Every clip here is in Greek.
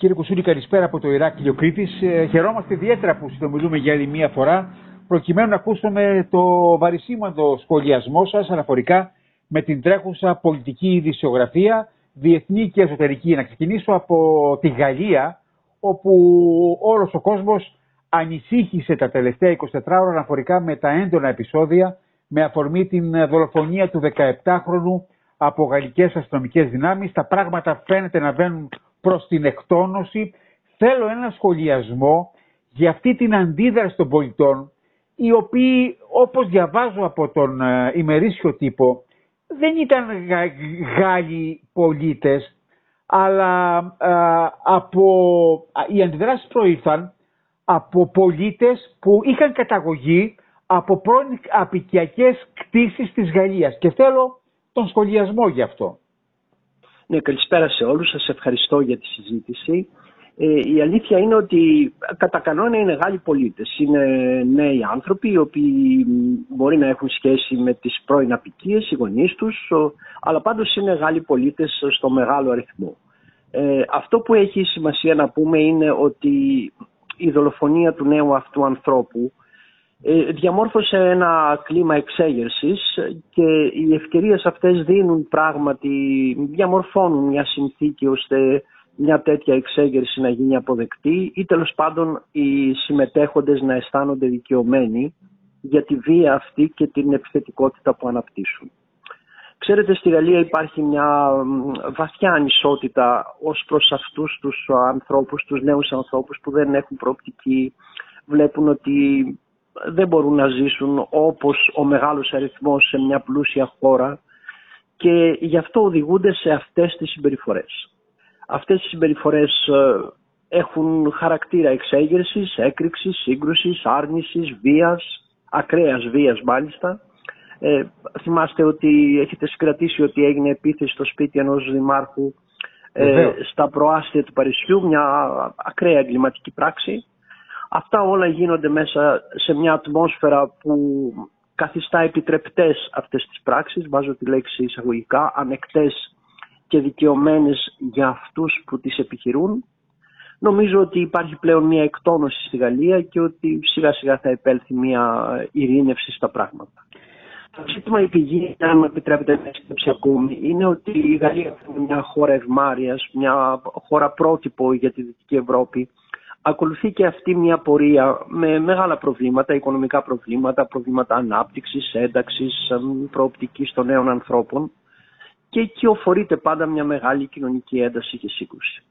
Κύριε Κουσούλη, καλησπέρα από το Ηράκλειο Κρήτη. Ε, χαιρόμαστε ιδιαίτερα που συνομιλούμε για άλλη μία φορά, προκειμένου να ακούσουμε το βαρισίμαντο σχολιασμό σας αναφορικά με την τρέχουσα πολιτική ειδησιογραφία, διεθνή και εσωτερική. Να ξεκινήσω από τη Γαλλία, όπου όλος ο κόσμος ανησύχησε τα τελευταία 24 ώρα αναφορικά με τα έντονα επεισόδια με αφορμή την δολοφονία του 17χρονου από γαλλικές αστυνομικές δυνάμεις. Τα πράγματα φαίνεται να βαίνουν προς την εκτόνωση. Θέλω ένα σχολιασμό για αυτή την αντίδραση των πολιτών, οι οποίοι όπως διαβάζω από τον ε, ημερήσιο τύπο, δεν ήταν Γάλλοι πολίτες, αλλά ε, από, οι αντιδράσεις προήλθαν από πολίτες που είχαν καταγωγή από πρώην απικιακές κτίσεις της Γαλλίας. Και θέλω τον σχολιασμό γι' αυτό. Ναι, καλησπέρα σε όλους. Σας ευχαριστώ για τη συζήτηση. Ε, η αλήθεια είναι ότι κατά κανόνα είναι Γάλλοι πολίτες. Είναι νέοι άνθρωποι οι οποίοι μπορεί να έχουν σχέση με τις πρώην απικίες, οι γονείς τους, αλλά πάντως είναι Γάλλοι πολίτες στο μεγάλο αριθμό. Ε, αυτό που έχει σημασία να πούμε είναι ότι η δολοφονία του νέου αυτού ανθρώπου ε, διαμόρφωσε ένα κλίμα εξέγερσης και οι ευκαιρίες αυτές δίνουν πράγματι, διαμορφώνουν μια συνθήκη ώστε μια τέτοια εξέγερση να γίνει αποδεκτή ή τέλος πάντων οι συμμετέχοντες να αισθάνονται δικαιωμένοι για τη βία αυτή και την επιθετικότητα που αναπτύσσουν. Ξέρετε, στη Γαλλία υπάρχει μια βαθιά ανισότητα ως προς αυτούς τους ανθρώπους, τους νέους ανθρώπους που δεν έχουν προοπτική, βλέπουν ότι δεν μπορούν να ζήσουν όπως ο μεγάλος αριθμός σε μια πλούσια χώρα και γι' αυτό οδηγούνται σε αυτές τις συμπεριφορές. Αυτές οι συμπεριφορές ε, έχουν χαρακτήρα εξέγερσης, έκρηξης, σύγκρουσης, άρνησης, βίας, ακραίας βίας μάλιστα. Ε, θυμάστε ότι έχετε συγκρατήσει ότι έγινε επίθεση στο σπίτι ενός δημάρχου ε, στα προάστια του Παρισιού, μια ακραία εγκληματική πράξη. Αυτά όλα γίνονται μέσα σε μια ατμόσφαιρα που καθιστά επιτρεπτές αυτές τις πράξεις, βάζω τη λέξη εισαγωγικά, ανεκτές και δικαιωμένες για αυτούς που τις επιχειρούν. Νομίζω ότι υπάρχει πλέον μια εκτόνωση στη Γαλλία και ότι σιγά σιγά θα επέλθει μια ειρήνευση στα πράγματα. Το ζήτημα η πηγή, αν μου επιτρέπετε να σκέψει ακόμη, είναι ότι η Γαλλία είναι μια χώρα ευμάρειας, μια χώρα πρότυπο για τη Δυτική Ευρώπη, ακολουθεί και αυτή μια πορεία με μεγάλα προβλήματα, οικονομικά προβλήματα, προβλήματα ανάπτυξης, ένταξης, προοπτικής των νέων ανθρώπων και εκεί οφορείται πάντα μια μεγάλη κοινωνική ένταση και σύγκρουση.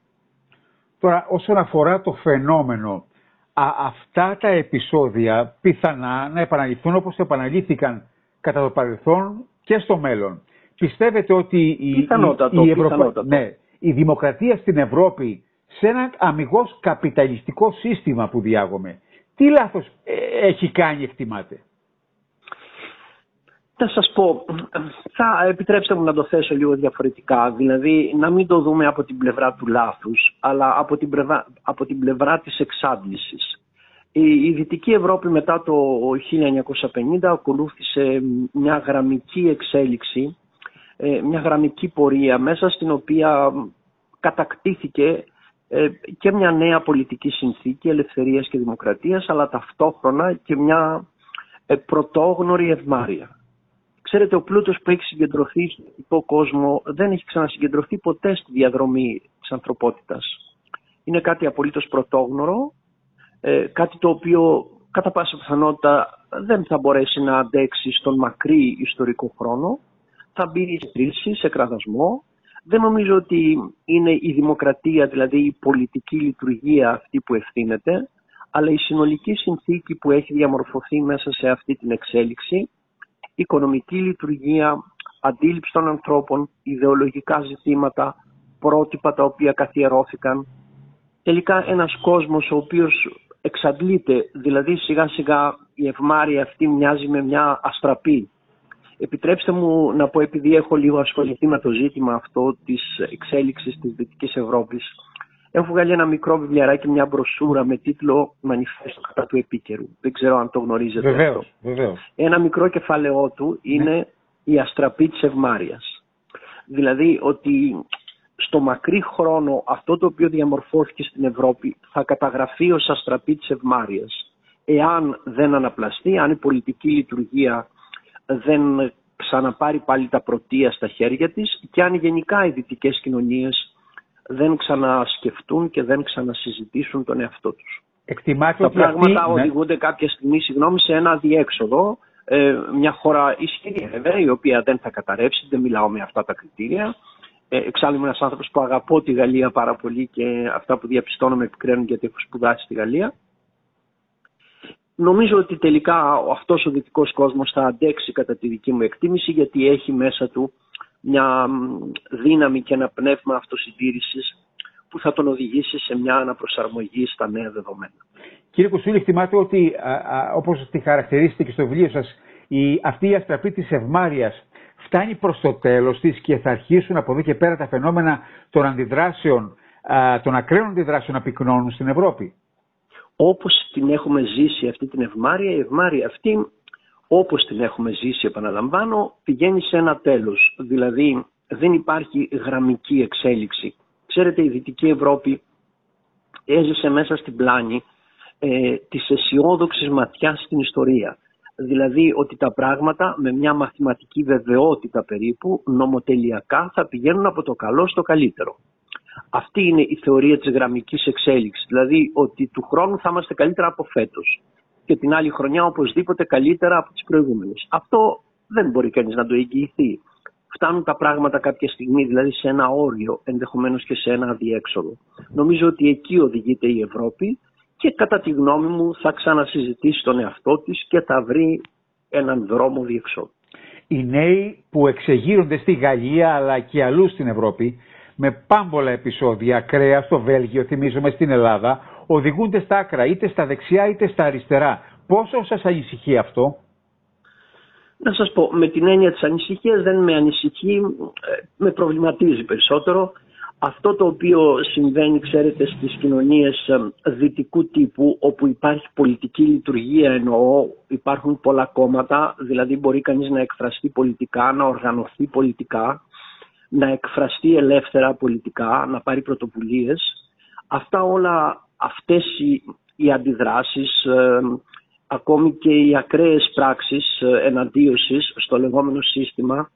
Τώρα, όσον αφορά το φαινόμενο, αυτά τα επεισόδια πιθανά να επαναληφθούν όπως επαναλήφθηκαν κατά το παρελθόν και στο μέλλον. Πιστεύετε ότι η, η, η, ναι, η δημοκρατία στην Ευρώπη σε ένα αμυγός καπιταλιστικό σύστημα που διάγομαι. Τι λάθος ε, έχει κάνει εκτιμάτε. Θα σας πω, θα επιτρέψτε μου να το θέσω λίγο διαφορετικά, δηλαδή να μην το δούμε από την πλευρά του λάθους, αλλά από την πλευρά, από την πλευρά της εξάντλησης. Η, η Δυτική Ευρώπη μετά το 1950 ακολούθησε μια γραμμική εξέλιξη, ε, μια γραμμική πορεία μέσα στην οποία κατακτήθηκε ε, και μια νέα πολιτική συνθήκη ελευθερίας και δημοκρατίας, αλλά ταυτόχρονα και μια ε, πρωτόγνωρη ευμάρεια. Ξέρετε, ο πλούτος που έχει συγκεντρωθεί στον κόσμο δεν έχει ξανασυγκεντρωθεί ποτέ στη διαδρομή της ανθρωπότητας. Είναι κάτι απολύτως πρωτόγνωρο, ε, κάτι το οποίο κατά πάσα πιθανότητα δεν θα μπορέσει να αντέξει στον μακρύ ιστορικό χρόνο. Θα μπει σε κρίση, σε κραδασμό δεν νομίζω ότι είναι η δημοκρατία, δηλαδή η πολιτική λειτουργία αυτή που ευθύνεται, αλλά η συνολική συνθήκη που έχει διαμορφωθεί μέσα σε αυτή την εξέλιξη, οικονομική λειτουργία, αντίληψη των ανθρώπων, ιδεολογικά ζητήματα, πρότυπα τα οποία καθιερώθηκαν. Τελικά ένας κόσμος ο οποίος εξαντλείται, δηλαδή σιγά σιγά η ευμάρεια αυτή μοιάζει με μια αστραπή Επιτρέψτε μου να πω, επειδή έχω λίγο ασχοληθεί με το ζήτημα αυτό της εξέλιξης της Δυτικής Ευρώπης, έχω βγάλει ένα μικρό βιβλιαράκι, μια μπροσούρα με τίτλο «Μανιφέστο κατά του επίκαιρου». Δεν ξέρω αν το γνωρίζετε βεβαίως, αυτό. Βεβαίως. Ένα μικρό κεφάλαιό του είναι η αστραπή της ευμάρειας. Δηλαδή ότι στο μακρύ χρόνο αυτό το οποίο διαμορφώθηκε στην Ευρώπη θα καταγραφεί ως αστραπή της ευμάρειας. Εάν δεν αναπλαστεί, αν η πολιτική λειτουργία δεν ξαναπάρει πάλι τα πρωτεία στα χέρια της και αν γενικά οι δυτικές κοινωνίες δεν ξανασκεφτούν και δεν ξανασυζητήσουν τον εαυτό τους. Εκτιμάται τα πράγματα αυτή, ναι. οδηγούνται κάποια στιγμή συγγνώμη, σε ένα διέξοδο. Ε, μια χώρα ισχυρή βέβαια, η οποία δεν θα καταρρεύσει, δεν μιλάω με αυτά τα κριτήρια. Ε, εξάλλου είμαι ένας άνθρωπος που αγαπώ τη Γαλλία πάρα πολύ και αυτά που διαπιστώνω με επικραίνουν γιατί έχω σπουδάσει στη Γαλλία. Νομίζω ότι τελικά αυτός ο δυτικός κόσμος θα αντέξει κατά τη δική μου εκτίμηση γιατί έχει μέσα του μια δύναμη και ένα πνεύμα αυτοσυντήρησης που θα τον οδηγήσει σε μια αναπροσαρμογή στα νέα δεδομένα. Κύριε Κουσούλη, εκτιμάτε ότι α, όπως τη χαρακτηρίσετε και στο βιβλίο σας η, αυτή η αστραπή της ευμάρειας φτάνει προς το τέλος της και θα αρχίσουν από εδώ και πέρα τα φαινόμενα των αντιδράσεων, α, των ακραίων αντιδράσεων να πυκνώνουν στην Ευρώπη; Όπως την έχουμε ζήσει αυτή την ευμάρεια, η ευμάρεια αυτή όπως την έχουμε ζήσει επαναλαμβάνω πηγαίνει σε ένα τέλος. Δηλαδή δεν υπάρχει γραμμική εξέλιξη. Ξέρετε η Δυτική Ευρώπη έζησε μέσα στην πλάνη ε, της αισιόδοξης ματιάς στην ιστορία. Δηλαδή ότι τα πράγματα με μια μαθηματική βεβαιότητα περίπου νομοτελειακά θα πηγαίνουν από το καλό στο καλύτερο. Αυτή είναι η θεωρία της γραμμικής εξέλιξης, δηλαδή ότι του χρόνου θα είμαστε καλύτερα από φέτος και την άλλη χρονιά οπωσδήποτε καλύτερα από τις προηγούμενες. Αυτό δεν μπορεί κανείς να το εγγυηθεί. Φτάνουν τα πράγματα κάποια στιγμή, δηλαδή σε ένα όριο, ενδεχομένως και σε ένα αδιέξοδο. Νομίζω ότι εκεί οδηγείται η Ευρώπη και κατά τη γνώμη μου θα ξανασυζητήσει τον εαυτό της και θα βρει έναν δρόμο διεξόδου. Οι νέοι που εξεγείρονται στη Γαλλία αλλά και αλλού στην Ευρώπη με πάμπολα επεισόδια, ακραία στο Βέλγιο, θυμίζομαι στην Ελλάδα, οδηγούνται στα άκρα, είτε στα δεξιά είτε στα αριστερά. Πόσο σας ανησυχεί αυτό; Να σας πω, με την έννοια της ανησυχίας δεν με ανησυχεί, ε, με προβληματίζει περισσότερο. Αυτό το οποίο συμβαίνει, ξέρετε, στις κοινωνίες ε, δυτικού τύπου, όπου υπάρχει πολιτική λειτουργία εννοώ, υπάρχουν πολλά κόμματα, δηλαδή μπορεί κανείς να εκφραστεί πολιτικά, να οργανωθεί πολιτικά, να εκφραστεί ελεύθερα πολιτικά, να πάρει πρωτοβουλίες. Αυτά όλα, αυτές οι, οι αντιδράσεις, ε, ακόμη και οι ακραίες πράξεις ε, εναντίωσης στο λεγόμενο σύστημα,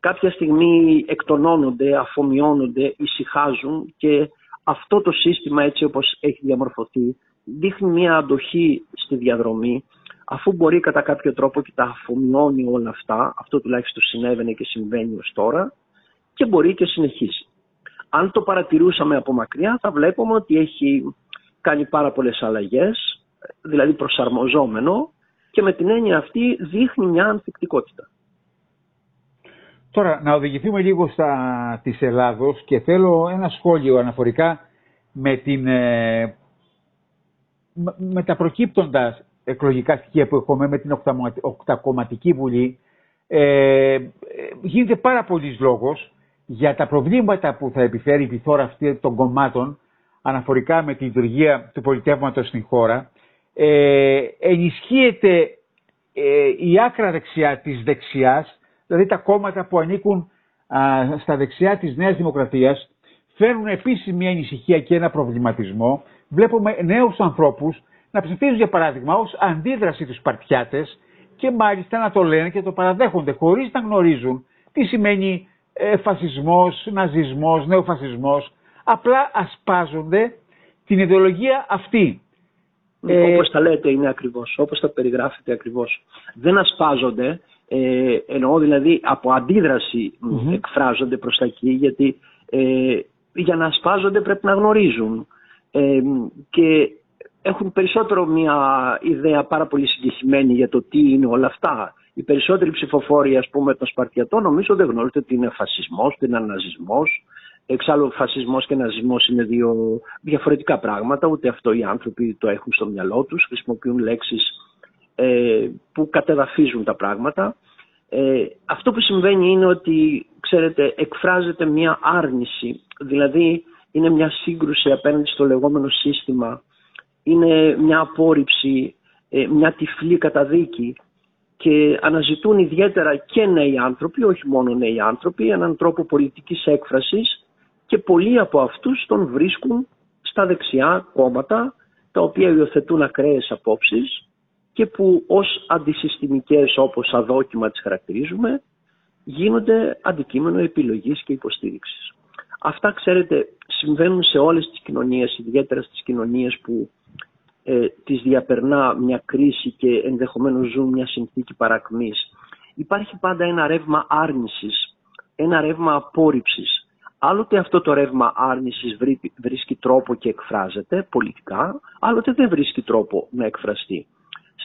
κάποια στιγμή εκτονώνονται, αφομοιώνονται, ησυχάζουν και αυτό το σύστημα έτσι όπως έχει διαμορφωθεί δείχνει μια αντοχή στη διαδρομή αφού μπορεί κατά κάποιο τρόπο και τα αφομοιώνει όλα αυτά, αυτό τουλάχιστον συνέβαινε και συμβαίνει ως τώρα, και μπορεί και συνεχίσει. Αν το παρατηρούσαμε από μακριά θα βλέπουμε ότι έχει κάνει πάρα πολλές αλλαγές, δηλαδή προσαρμοζόμενο και με την έννοια αυτή δείχνει μια ανθεκτικότητα. Τώρα να οδηγηθούμε λίγο στα της Ελλάδος και θέλω ένα σχόλιο αναφορικά με, την, ε, με τα προκύπτοντα εκλογικά στοιχεία που έχουμε με την οκτακομματική βουλή ε, ε, γίνεται πάρα πολλής λόγος για τα προβλήματα που θα επιφέρει η πληθώρα αυτή των κομμάτων αναφορικά με τη λειτουργία του πολιτεύματος στην χώρα, ε, ενισχύεται ε, η άκρα δεξιά της δεξιάς, δηλαδή τα κόμματα που ανήκουν στα δεξιά της Νέας Δημοκρατίας, φέρνουν επίσης μια ανησυχία και ένα προβληματισμό. Βλέπουμε νέους ανθρώπους να ψηφίζουν για παράδειγμα ως αντίδραση τους Σπαρτιάτες και μάλιστα να το λένε και το παραδέχονται χωρίς να γνωρίζουν τι σημαίνει ε, φασισμός, ναζισμός, νεοφασισμός, απλά ασπάζονται την ιδεολογία αυτή. Ε, όπως τα λέτε είναι ακριβώς, όπως τα περιγράφετε ακριβώς. Δεν ασπάζονται, ε, εννοώ δηλαδή από εκφράζονται προς τα εκεί, γιατί ε, για να ασπάζονται πρέπει να γνωρίζουν. Ε, και έχουν περισσότερο μια ιδέα πάρα πολύ συγκεκριμένη για το τι είναι όλα αυτά οι περισσότεροι ψηφοφόροι ας πούμε των Σπαρτιατών νομίζω δεν γνωρίζετε τι είναι φασισμός, τι είναι ναζισμός. Εξάλλου φασισμός και ναζισμός είναι δύο διαφορετικά πράγματα, ούτε αυτό οι άνθρωποι το έχουν στο μυαλό τους, χρησιμοποιούν λέξεις ε, που κατεδαφίζουν τα πράγματα. Ε, αυτό που συμβαίνει είναι ότι, ξέρετε, εκφράζεται μια άρνηση, δηλαδή είναι μια σύγκρουση απέναντι στο λεγόμενο σύστημα, είναι μια απόρριψη, ε, μια τυφλή καταδίκη και αναζητούν ιδιαίτερα και νέοι άνθρωποι, όχι μόνο νέοι άνθρωποι, έναν τρόπο πολιτικής έκφρασης και πολλοί από αυτούς τον βρίσκουν στα δεξιά κόμματα τα οποία υιοθετούν ακραίες απόψεις και που ως αντισυστημικές όπως αδόκιμα τις χαρακτηρίζουμε γίνονται αντικείμενο επιλογής και υποστήριξης. Αυτά, ξέρετε, συμβαίνουν σε όλες τις κοινωνίες, ιδιαίτερα στις κοινωνίες που ε, τις διαπερνά μια κρίση και ενδεχομένως ζουν μια συνθήκη παρακμής. Υπάρχει πάντα ένα ρεύμα άρνησης, ένα ρεύμα απόρριψης. Άλλοτε αυτό το ρεύμα άρνησης βρίσκει τρόπο και εκφράζεται πολιτικά, άλλοτε δεν βρίσκει τρόπο να εκφραστεί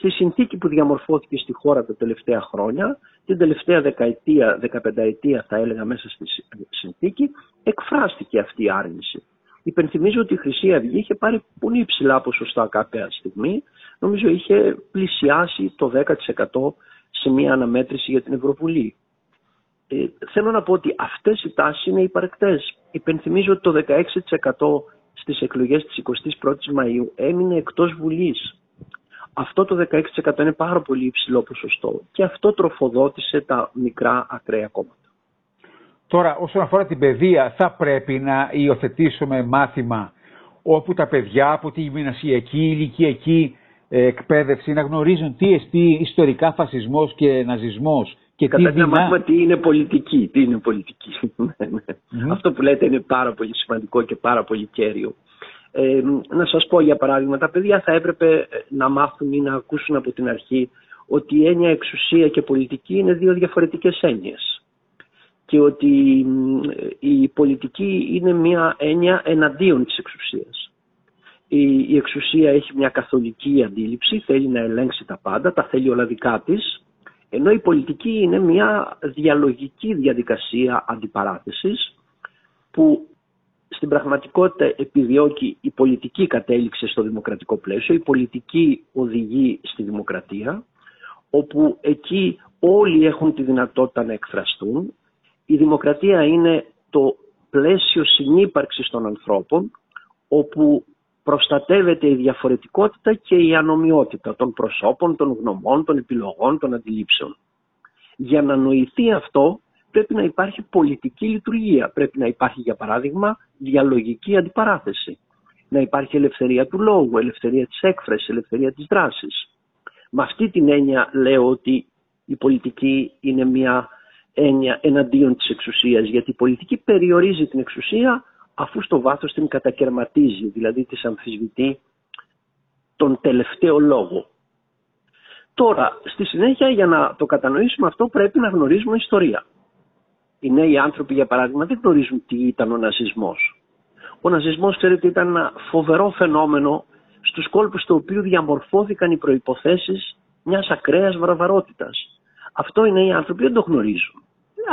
στη συνθήκη που διαμορφώθηκε στη χώρα τα τελευταία χρόνια, την τελευταία δεκαετία, δεκαπενταετία θα έλεγα μέσα στη συνθήκη, εκφράστηκε αυτή η άρνηση. Υπενθυμίζω ότι η Χρυσή Αυγή είχε πάρει πολύ υψηλά ποσοστά κάποια στιγμή. Νομίζω είχε πλησιάσει το 10% σε μια αναμέτρηση για την Ευρωβουλή. Ε, θέλω να πω ότι αυτές οι τάσεις είναι υπαρκτές. Υπενθυμίζω ότι το 16% στις εκλογές της 21ης Μαΐου έμεινε εκτός Βουλής. Αυτό το 16% είναι πάρα πολύ υψηλό ποσοστό και αυτό τροφοδότησε τα μικρά ακραία κόμματα. Τώρα, όσον αφορά την παιδεία, θα πρέπει να υιοθετήσουμε μάθημα όπου τα παιδιά από τη γυμνασιακή, ηλικιακή ε, εκπαίδευση να γνωρίζουν τι εστί ιστορικά φασισμός και ναζισμός και Κατά τι να μάθουμε τι είναι πολιτική. Τι είναι πολιτική. Ναι, ναι. Αυτό που λέτε είναι πάρα πολύ σημαντικό και πάρα πολύ κέριο. Ε, να σας πω για παράδειγμα, τα παιδιά θα έπρεπε ε, να μάθουν ή να ακούσουν από την αρχή ότι η έννοια εξουσία και πολιτική είναι δύο διαφορετικές έννοιες και ότι η πολιτική είναι μια έννοια εναντίον της εξουσίας. Η, η εξουσία έχει μια καθολική αντίληψη, θέλει να ελέγξει τα πάντα, τα θέλει όλα δικά της, ενώ η πολιτική είναι μια διαλογική διαδικασία αντιπαράθεσης που στην πραγματικότητα επιδιώκει η πολιτική κατέληξε στο δημοκρατικό πλαίσιο, η πολιτική οδηγεί στη δημοκρατία, όπου εκεί όλοι έχουν τη δυνατότητα να εκφραστούν. Η δημοκρατία είναι το πλαίσιο συνύπαρξης των ανθρώπων, όπου προστατεύεται η διαφορετικότητα και η ανομοιότητα των προσώπων, των γνωμών, των επιλογών, των αντιλήψεων. Για να νοηθεί αυτό πρέπει να υπάρχει πολιτική λειτουργία. Πρέπει να υπάρχει, για παράδειγμα, διαλογική αντιπαράθεση. Να υπάρχει ελευθερία του λόγου, ελευθερία της έκφρασης, ελευθερία της δράσης. Με αυτή την έννοια λέω ότι η πολιτική είναι μια έννοια εναντίον της εξουσίας, γιατί η πολιτική περιορίζει την εξουσία αφού στο βάθος την κατακαιρματίζει, δηλαδή της αμφισβητεί τον τελευταίο λόγο. Τώρα, στη συνέχεια για να το κατανοήσουμε αυτό πρέπει να γνωρίζουμε ιστορία. Οι νέοι άνθρωποι, για παράδειγμα, δεν γνωρίζουν τι ήταν ο ναζισμός. Ο ναζισμός, ξέρετε, ήταν ένα φοβερό φαινόμενο στους κόλπους του οποίου διαμορφώθηκαν οι προϋποθέσεις μιας ακραίας βαρβαρότητας. Αυτό οι νέοι άνθρωποι δεν το γνωρίζουν.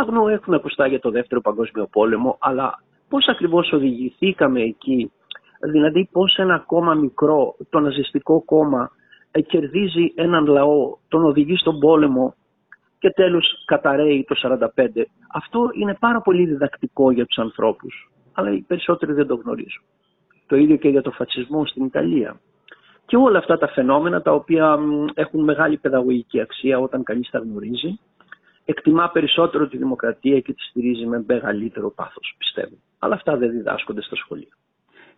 Αγνώ έχουν ακουστά για το δεύτερο παγκόσμιο πόλεμο, αλλά πώς ακριβώς οδηγηθήκαμε εκεί, δηλαδή πώς ένα κόμμα μικρό, το ναζιστικό κόμμα, ε, κερδίζει έναν λαό, τον οδηγεί στον πόλεμο και τέλος καταραίει το 45. Αυτό είναι πάρα πολύ διδακτικό για τους ανθρώπους, αλλά οι περισσότεροι δεν το γνωρίζουν. Το ίδιο και για το φατσισμό στην Ιταλία. Και όλα αυτά τα φαινόμενα τα οποία έχουν μεγάλη παιδαγωγική αξία όταν κανείς τα γνωρίζει, εκτιμά περισσότερο τη δημοκρατία και τη στηρίζει με μεγαλύτερο πάθος, πιστεύω. Αλλά αυτά δεν διδάσκονται στα σχολεία.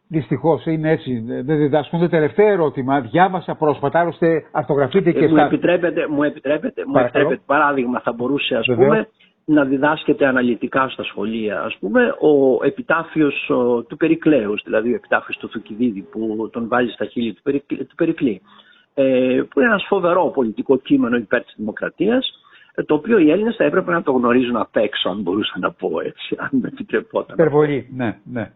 Δυστυχώς είναι έτσι. Δεν διδάσκονται. Τελευταίο ερώτημα. Διάβασα πρόσφατα, άλλωστε αυτογραφείτε και ε, μου Επιτρέπετε, μου επιτρέπετε, μου επιτρέπετε, παράδειγμα, θα μπορούσε ας πούμε να διδάσκεται αναλυτικά στα σχολεία. Ας πούμε, ο επιτάφιος του Περικλέους, δηλαδή ο επιτάφιος του Θουκυδίδη που τον βάζει στα χείλη του, Περικλή, ε, που είναι ένας φοβερό πολιτικό κείμενο υπέρ της δημοκρατίας, ε, το οποίο οι Έλληνες θα έπρεπε να το γνωρίζουν απ' έξω, αν μπορούσα να πω έτσι, αν με επιτρεπόταν. Υπερβολή, ναι, ναι.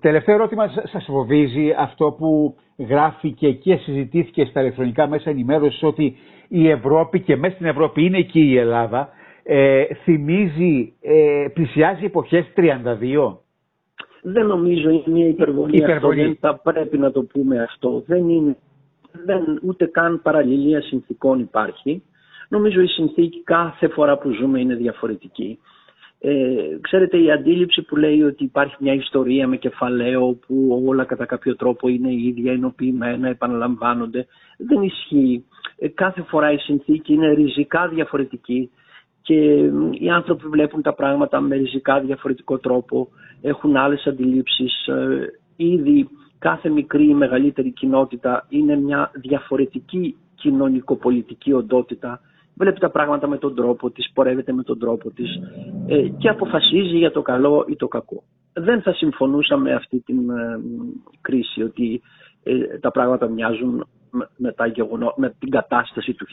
Τελευταίο ερώτημα, σας φοβίζει αυτό που γράφηκε και συζητήθηκε στα ηλεκτρονικά μέσα ενημέρωσης ότι η Ευρώπη και μέσα στην Ευρώπη είναι και η Ελλάδα, ε, θυμίζει, ε, πλησιάζει εποχές 32. Δεν νομίζω είναι μια υπερβολή, υπερβολή. Αυτό, δεν θα πρέπει να το πούμε αυτό. Δεν είναι, δεν, ούτε καν παραλληλία συνθήκων υπάρχει. Νομίζω η συνθήκη κάθε φορά που ζούμε είναι διαφορετική. Ε, ξέρετε η αντίληψη που λέει ότι υπάρχει μια ιστορία με κεφαλαίο που όλα κατά κάποιο τρόπο είναι ίδια, ενοποιημένα, επαναλαμβάνονται δεν ισχύει. Ε, κάθε φορά η συνθήκη είναι ριζικά διαφορετική και οι άνθρωποι βλέπουν τα πράγματα με ριζικά διαφορετικό τρόπο, έχουν άλλες αντιλήψεις. Ε, ήδη κάθε μικρή ή μεγαλύτερη κοινότητα είναι μια διαφορετική κοινωνικοπολιτική οντότητα. Βλέπει τα πράγματα με τον τρόπο της, πορεύεται με τον τρόπο της ε, και αποφασίζει για το καλό ή το κακό. Δεν θα συμφωνούσα με αυτή την ε, κρίση ότι τα πράγματα μοιάζουν με, τα γεγονό, με την κατάσταση του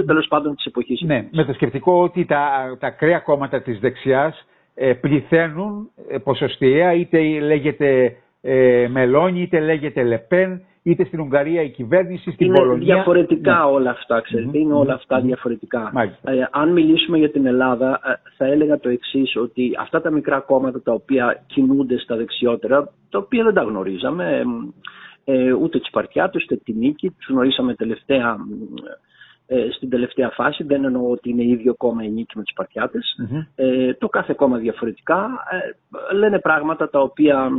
1932, τέλος πάντων της εποχής. Ναι, με το σκεπτικό ότι τα, τα κρέα κόμματα της δεξιάς ε, πληθαίνουν ε, ποσοστιαία, είτε λέγεται ε, Μελώνη, είτε λέγεται Λεπέν, είτε στην Ουγγαρία η κυβέρνηση, στην είναι Πολωνία. Είναι διαφορετικά ναι. όλα αυτά, ξέρετε. Είναι όλα αυτά διαφορετικά. Ε, αν μιλήσουμε για την Ελλάδα, ε, θα έλεγα το εξής ότι αυτά τα μικρά κόμματα τα οποία κινούνται στα δεξιότερα, τα οποία δεν τα γνωρίζαμε, ε, ούτε της Σπαρτιά ούτε τη Νίκη. Τους γνωρίσαμε τελευταία, ε, στην τελευταία φάση. Δεν εννοώ ότι είναι ίδιο κόμμα η Νίκη με του σπαρτιατε Ε, το κάθε κόμμα διαφορετικά. Ε, λένε πράγματα τα οποία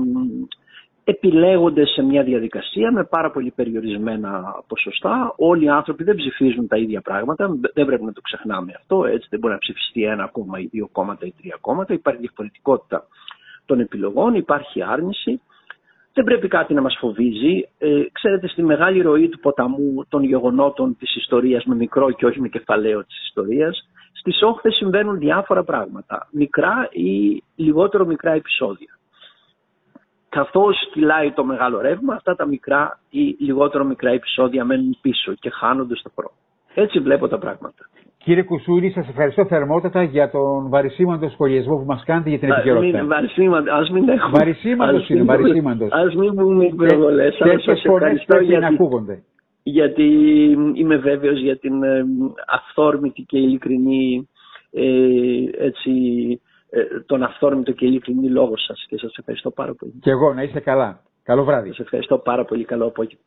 επιλέγονται σε μια διαδικασία με πάρα πολύ περιορισμένα ποσοστά. Όλοι οι άνθρωποι δεν ψηφίζουν τα ίδια πράγματα. Δεν πρέπει να το ξεχνάμε αυτό. Έτσι δεν μπορεί να ψηφιστεί ένα κόμμα ή δύο κόμματα ή τρία κόμματα. Υπάρχει διαφορετικότητα των επιλογών, υπάρχει άρνηση δεν πρέπει κάτι να μας φοβίζει. Ε, ξέρετε, στη μεγάλη ροή του ποταμού των γεγονότων της ιστορίας, με μικρό και όχι με κεφαλαίο της ιστορίας, στις όχθες συμβαίνουν διάφορα πράγματα, μικρά ή λιγότερο μικρά επεισόδια. Καθώς κυλάει το μεγάλο ρεύμα, αυτά τα μικρά ή λιγότερο μικρά επεισόδια μένουν πίσω και χάνονται στο χρόνο. Έτσι βλέπω τα πράγματα. Κύριε Κουσούρη, σας ευχαριστώ θερμότατα για τον βαρισίμαντος σχολιασμό που μας κάνετε για την επικαιρότητα. Α μην έχουμε. Βαρισίμαντος είναι, βαρισίμαντος. Α μην πούμε υπερβολέ. Τέτοιες φωνές πρέπει να ακούγονται. Γιατί είμαι βέβαιος για την ε, αυθόρμητη και ειλικρινή ε, έτσι, ε, τον αυθόρμητο και ειλικρινή λόγο σας και σας ευχαριστώ πάρα πολύ. Και εγώ, να είστε καλά. Καλό βράδυ. Σας ευχαριστώ πάρα πολύ. Καλό απόγευμα.